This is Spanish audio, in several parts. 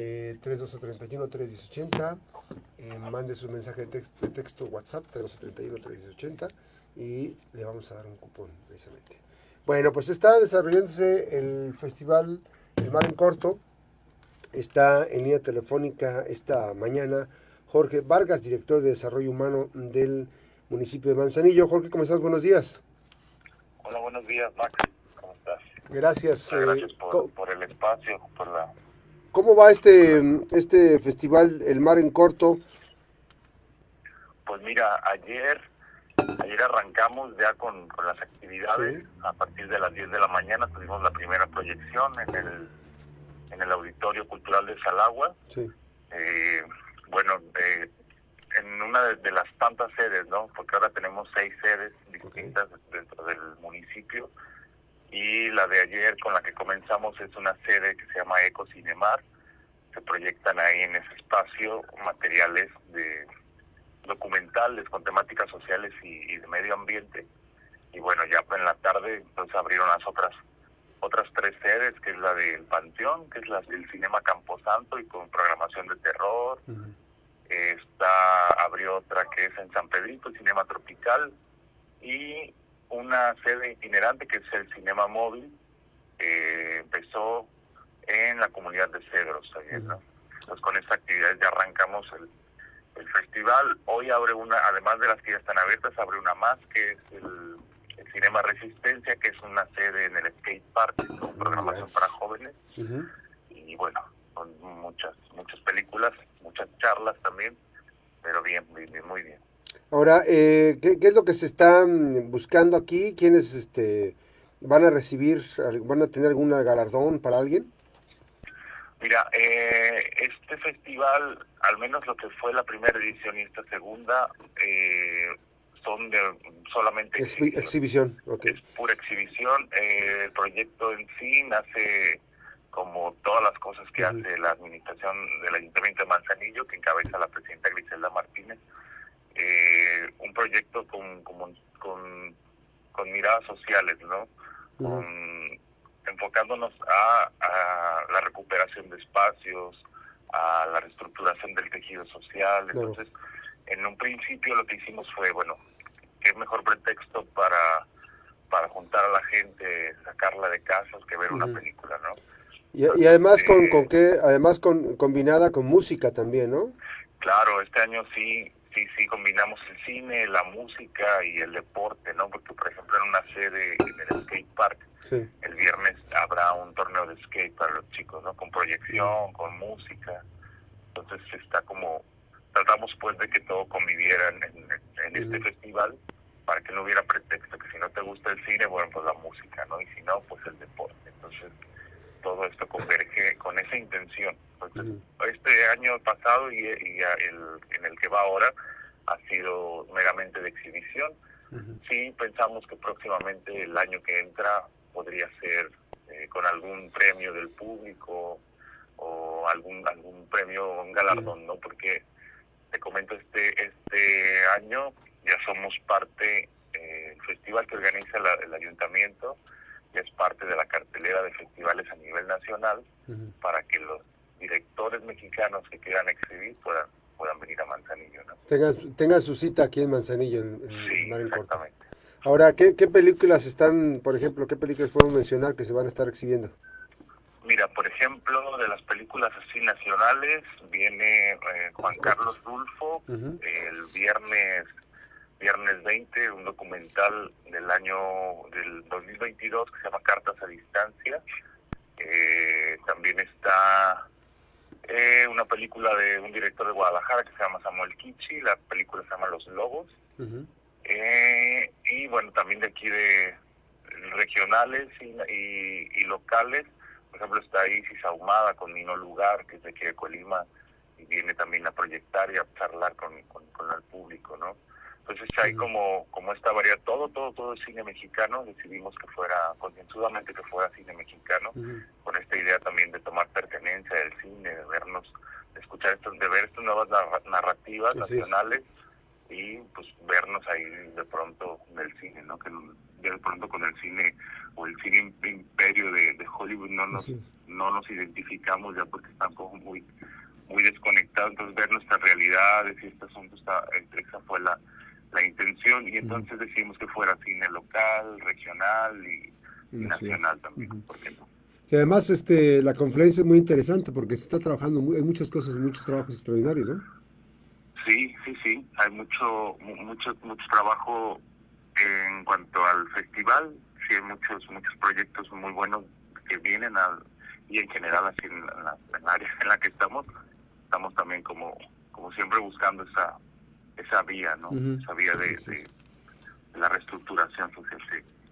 eh, 3231-3680. Eh, mande su mensaje de texto, de texto WhatsApp 3231-3680 y le vamos a dar un cupón precisamente. Bueno, pues está desarrollándose el festival El Mar en Corto. Está en línea telefónica esta mañana Jorge Vargas, director de Desarrollo Humano del municipio de Manzanillo. Jorge, ¿cómo estás? Buenos días. Hola, buenos días, Max. ¿Cómo estás? Gracias. Muchas gracias eh, por, por el espacio, por la... ¿Cómo va este, este festival El Mar en Corto? Pues mira, ayer ayer arrancamos ya con, con las actividades. Sí. A partir de las 10 de la mañana tuvimos la primera proyección en el, en el Auditorio Cultural de Salagua. Sí. Eh, bueno, eh, en una de, de las tantas sedes, ¿no? Porque ahora tenemos seis sedes distintas dentro del municipio y la de ayer con la que comenzamos es una sede que se llama Eco Cinemar. Se proyectan ahí en ese espacio materiales de documentales con temáticas sociales y, y de medio ambiente. Y bueno, ya en la tarde entonces abrieron las otras otras tres sedes, que es la del Panteón, que es la del Cinema Camposanto y con programación de terror. Ujú. Está abrió otra que es en San Pedrito, el Cinema Tropical, y una sede itinerante que es el Cinema Móvil, que empezó en la comunidad de Cedros. ¿no? Pues con esta actividad ya arrancamos el, el festival. Hoy abre una, además de las que ya están abiertas, abre una más, que es el, el Cinema Resistencia, que es una sede en el Skate Park, con programación para jóvenes y bueno, con muchas muchas películas, muchas charlas también, pero bien, bien, bien, muy bien. Ahora, eh, ¿qué, qué es lo que se está mm, buscando aquí? ¿Quiénes este, van a recibir, van a tener algún galardón para alguien? Mira, eh, este festival, al menos lo que fue la primera edición y esta segunda, eh, son de solamente Exhi- exhibición. exhibición, es pura exhibición. Eh, el proyecto en sí nace como todas las cosas que hace la administración del Ayuntamiento de Manzanillo, que encabeza la presidenta Griselda Martínez. Eh, un proyecto con, con, con miradas sociales, ¿no? Con- enfocándonos a, a la recuperación de espacios, a la reestructuración del tejido social. Entonces, en un principio lo que hicimos fue, bueno, qué mejor pretexto para para juntar a la gente, sacarla de casas, que ver una película, ¿no? Y, y además con, Eh, con qué, además con combinada con música también, ¿no? Claro, este año sí, sí, sí combinamos el cine, la música y el deporte, ¿no? Porque, por ejemplo, en una sede en el skate park, Sí. el viernes habrá un torneo de skate para los chicos, ¿no? Con proyección, con música. Entonces está como, tratamos pues de que todo conviviera en, en- en este festival para que no hubiera pretexto, que si no te gusta el cine, bueno, pues la música, ¿no? Y si no, pues el deporte. Entonces, todo esto converge con esa intención. Entonces, este año pasado y, el, en el que va ahora ha sido meramente de exhibición. Sí, pensamos que próximamente el año que entra podría ser eh, con algún premio del público o algún algún premio, un galardón, ¿no? Porque te comento este este año ya somos parte eh, el festival que organiza la- el ayuntamiento ya es parte de la cartelera de festivales a nivel nacional para que los directores mexicanos que quieran exhibir puedan puedan venir a Manzanillo, ¿no? Tengan, su- tengan su cita aquí en Manzanillo, en, en Sí, Mar exactamente. Ahora, ¿qué, ¿qué películas están, por ejemplo, qué películas podemos mencionar que se van a estar exhibiendo? Mira, por ejemplo, de las películas así nacionales, viene eh, Juan Carlos Rulfo Ujú. el viernes viernes 20, un documental del año del 2022 que se llama Cartas a Distancia. Eh, también está eh, una película de un director de Guadalajara que se llama Samuel Kichi, la película se llama Los Lobos. Eh, y bueno, también de aquí de regionales y, y- y locales. Por ejemplo, está Isis Ahumada con Nino Lugar, que es de aquí de Colima, y viene también a proyectar y a charlar con, con, con el público, ¿no? Entonces hay como, como esta variedad, todo, todo, todo es cine mexicano, decidimos que fuera, concienzudamente que fuera cine mexicano, con esta idea también de tomar pertenencia del cine, de vernos, de escuchar estos, de ver estas nuevas narra- narrativas Así es. nacionales y pues vernos ahí de pronto en el cine, ¿no? Que de pronto con el cine o el cine imperio de, Hollywood no nos no nos identificamos ya porque están como muy muy desconectados. Entonces ver nuestras realidades y este asunto está esa fue la la intención y entonces decidimos que fuera cine local regional y, nacional también ¿por qué no? Y además este la conferencia es muy interesante porque se está trabajando hay muchas cosas muchos trabajos extraordinarios ¿no? Sí, sí, sí, hay mucho, mucho, mucho trabajo en cuanto al festival, sí hay muchos, muchos proyectos muy buenos que vienen al, y en general así en la, área en la que estamos, estamos también como, como siempre buscando esa, esa vía, ¿no? Esa vía de, la reestructuración social.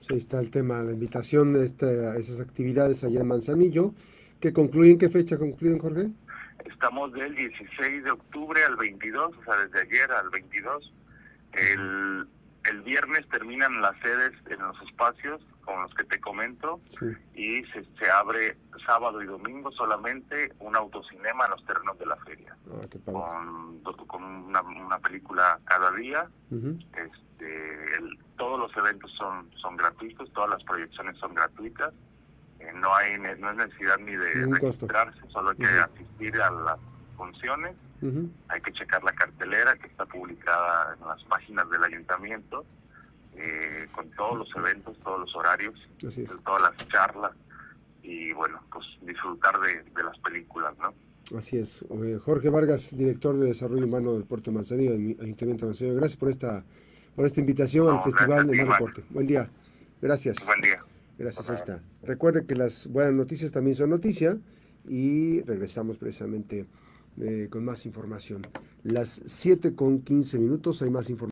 Sí. ahí está el tema, la invitación de esas actividades allá en Manzanillo, que concluyen, ¿qué fecha concluyen, Jorge? Estamos del 16 de octubre al 22, o sea, desde ayer al 22. El, el viernes terminan las sedes en los espacios con los que te comento y se, se, abre sábado y domingo solamente un autocinema en los terrenos de la feria. Ah, con, con una, una, película cada día. Este todos los eventos son son gratuitos todas las proyecciones son gratuitas. Eh, no hay no es necesidad ni de registrarse solo hay que asistir a las funciones hay que checar la cartelera que está publicada en las páginas del ayuntamiento, eh, con todos los eventos, todos los horarios, todas las charlas y bueno, pues disfrutar de, las películas, ¿no? Así es. Eh, Jorge Vargas, director de Desarrollo Humano del Puerto Manzanillo, Ayuntamiento de Manzanillo. Gracias por esta por esta invitación al Festival de Mar Deporte. Buen día. Gracias. Buen día. Gracias, ahí está. Recuerde que las buenas noticias también son noticia y regresamos precisamente eh, con más información. Las 7 con 15 minutos hay más información.